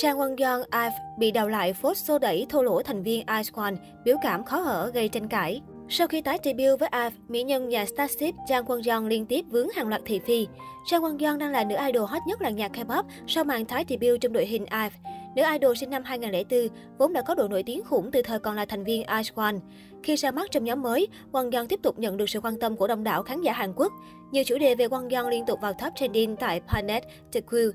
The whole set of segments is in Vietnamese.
Trang Won Young IVE bị đào lại phốt xô đẩy thô lỗ thành viên Ice One, biểu cảm khó hở gây tranh cãi. Sau khi tái debut với IVE, mỹ nhân nhà Starship Jang Won-jong liên tiếp vướng hàng loạt thị phi. Jang Won-jong đang là nữ idol hot nhất làng nhạc K-pop sau màn tái debut trong đội hình IVE. Nữ idol sinh năm 2004 vốn đã có độ nổi tiếng khủng từ thời còn là thành viên Ice One. Khi ra mắt trong nhóm mới, Won-jong tiếp tục nhận được sự quan tâm của đông đảo khán giả Hàn Quốc. Nhiều chủ đề về Won-jong liên tục vào top trending tại Planet, The Q.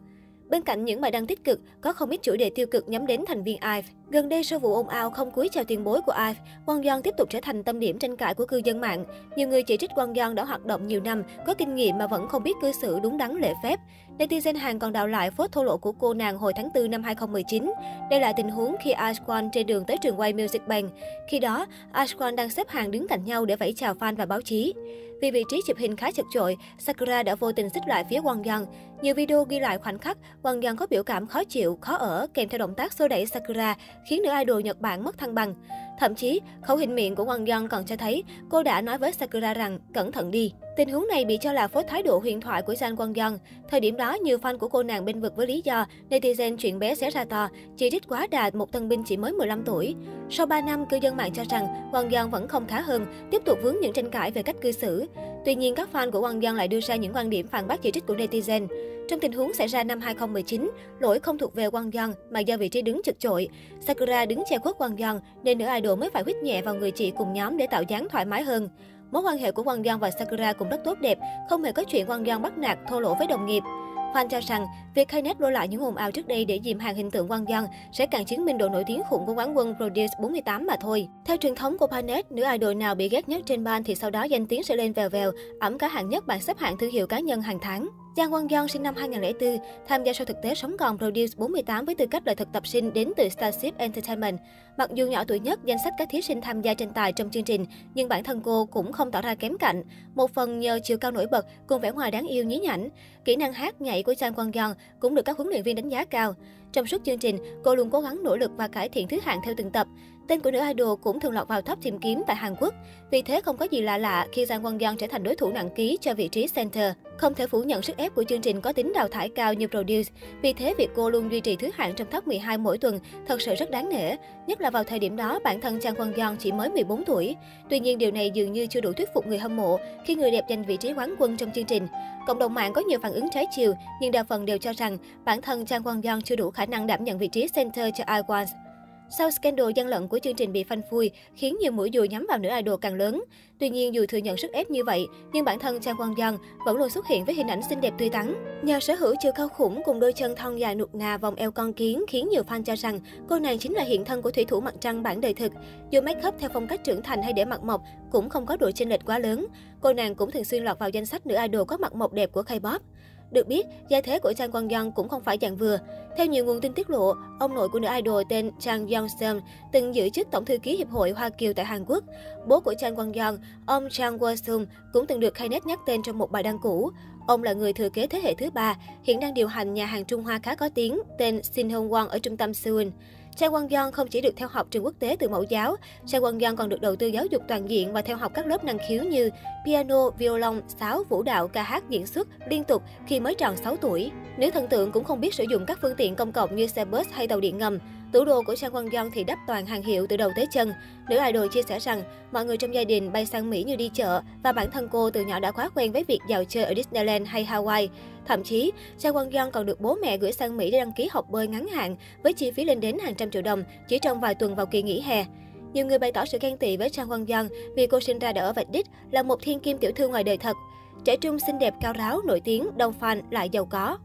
Bên cạnh những bài đăng tích cực, có không ít chủ đề tiêu cực nhắm đến thành viên IVE. Gần đây sau vụ ồn ào không cúi chào tiền bối của IVE, Quang Yeon tiếp tục trở thành tâm điểm tranh cãi của cư dân mạng. Nhiều người chỉ trích Quang Yeon đã hoạt động nhiều năm, có kinh nghiệm mà vẫn không biết cư xử đúng đắn lễ phép. Netizen Hàn còn đào lại phốt thô lộ của cô nàng hồi tháng 4 năm 2019. Đây là tình huống khi Ashwan trên đường tới trường quay Music Bank. Khi đó, Ashwan đang xếp hàng đứng cạnh nhau để vẫy chào fan và báo chí. Vì vị trí chụp hình khá chật chội, Sakura đã vô tình xích lại phía Quang Yeon. Nhiều video ghi lại khoảnh khắc Quang Yeon có biểu cảm khó chịu, khó ở kèm theo động tác xô đẩy Sakura, khiến nữ idol Nhật Bản mất thăng bằng. Thậm chí, khẩu hình miệng của Won Yeon còn cho thấy cô đã nói với Sakura rằng cẩn thận đi. Tình huống này bị cho là phốt thái độ huyền thoại của Jang Won Yeon. Thời điểm đó, nhiều fan của cô nàng bên vực với lý do netizen chuyện bé sẽ ra to, chỉ trích quá đà một tân binh chỉ mới 15 tuổi. Sau 3 năm, cư dân mạng cho rằng Won Yeon vẫn không khá hơn, tiếp tục vướng những tranh cãi về cách cư xử. Tuy nhiên, các fan của quang dân lại đưa ra những quan điểm phản bác chỉ trích của netizen. Trong tình huống xảy ra năm 2019, lỗi không thuộc về quang dân mà do vị trí đứng chật chội. Sakura đứng che khuất quang dân nên nữ idol mới phải huyết nhẹ vào người chị cùng nhóm để tạo dáng thoải mái hơn. Mối quan hệ của quang dân và Sakura cũng rất tốt đẹp, không hề có chuyện quang dân bắt nạt, thô lỗ với đồng nghiệp. Fan cho rằng, việc Kainet lôi lại những ồn ào trước đây để dìm hàng hình tượng quan dân sẽ càng chứng minh độ nổi tiếng khủng của quán quân Produce 48 mà thôi. Theo truyền thống của Panet, nữ idol nào bị ghét nhất trên ban thì sau đó danh tiếng sẽ lên vèo vèo, ẩm cả hạng nhất bảng xếp hạng thương hiệu cá nhân hàng tháng. Jang Won Yeon sinh năm 2004, tham gia show thực tế sống còn Produce 48 với tư cách là thực tập sinh đến từ Starship Entertainment. Mặc dù nhỏ tuổi nhất danh sách các thí sinh tham gia tranh tài trong chương trình, nhưng bản thân cô cũng không tỏ ra kém cạnh. Một phần nhờ chiều cao nổi bật cùng vẻ ngoài đáng yêu nhí nhảnh, kỹ năng hát nhảy của Jang Won Yeon cũng được các huấn luyện viên đánh giá cao. Trong suốt chương trình, cô luôn cố gắng nỗ lực và cải thiện thứ hạng theo từng tập. Tên của nữ idol cũng thường lọt vào top tìm kiếm tại Hàn Quốc. Vì thế không có gì lạ lạ khi Jang Won Yeon trở thành đối thủ nặng ký cho vị trí center. Không thể phủ nhận sức ép của chương trình có tính đào thải cao như Produce. Vì thế việc cô luôn duy trì thứ hạng trong top 12 mỗi tuần thật sự rất đáng nể. Nhất là vào thời điểm đó bản thân Trang Won Yeon chỉ mới 14 tuổi. Tuy nhiên điều này dường như chưa đủ thuyết phục người hâm mộ khi người đẹp giành vị trí quán quân trong chương trình. Cộng đồng mạng có nhiều phản ứng trái chiều, nhưng đa phần đều cho rằng bản thân Trang Won Yeon chưa đủ khả năng đảm nhận vị trí center cho iWans. Sau scandal gian lận của chương trình bị phanh phui, khiến nhiều mũi dùi nhắm vào nữ idol càng lớn. Tuy nhiên, dù thừa nhận sức ép như vậy, nhưng bản thân Trang Quang Giang vẫn luôn xuất hiện với hình ảnh xinh đẹp tươi tắn. Nhờ sở hữu chiều cao khủng cùng đôi chân thon dài nụt nà vòng eo con kiến khiến nhiều fan cho rằng cô nàng chính là hiện thân của thủy thủ mặt trăng bản đời thực. Dù make up theo phong cách trưởng thành hay để mặt mộc cũng không có độ chênh lệch quá lớn. Cô nàng cũng thường xuyên lọt vào danh sách nữ idol có mặt mộc đẹp của K-pop. Được biết, gia thế của Chang Quang Young cũng không phải dạng vừa. Theo nhiều nguồn tin tiết lộ, ông nội của nữ idol tên Chang Young Seom từng giữ chức tổng thư ký hiệp hội Hoa Kiều tại Hàn Quốc. Bố của Chang Quang Young, ông Chang Wo Sung cũng từng được Knet nhắc tên trong một bài đăng cũ. Ông là người thừa kế thế hệ thứ ba, hiện đang điều hành nhà hàng Trung Hoa khá có tiếng tên Shin Hong Won ở trung tâm Seoul. Cha Won Yeon không chỉ được theo học trường quốc tế từ mẫu giáo, Cha Won Yeon còn được đầu tư giáo dục toàn diện và theo học các lớp năng khiếu như piano, violon, sáo, vũ đạo, ca hát, diễn xuất liên tục khi mới tròn 6 tuổi. Nữ thần tượng cũng không biết sử dụng các phương tiện công cộng như xe bus hay tàu điện ngầm. Tủ đồ của Trang Quang Yeon thì đắp toàn hàng hiệu từ đầu tới chân. Nữ idol chia sẻ rằng mọi người trong gia đình bay sang Mỹ như đi chợ và bản thân cô từ nhỏ đã quá quen với việc dạo chơi ở Disneyland hay Hawaii. Thậm chí, Trang Quang Yeon còn được bố mẹ gửi sang Mỹ để đăng ký học bơi ngắn hạn với chi phí lên đến hàng trăm triệu đồng chỉ trong vài tuần vào kỳ nghỉ hè. Nhiều người bày tỏ sự ghen tị với Trang Quang Yeon vì cô sinh ra đã ở vạch đích, là một thiên kim tiểu thư ngoài đời thật. Trẻ trung xinh đẹp cao ráo, nổi tiếng, đông fan lại giàu có.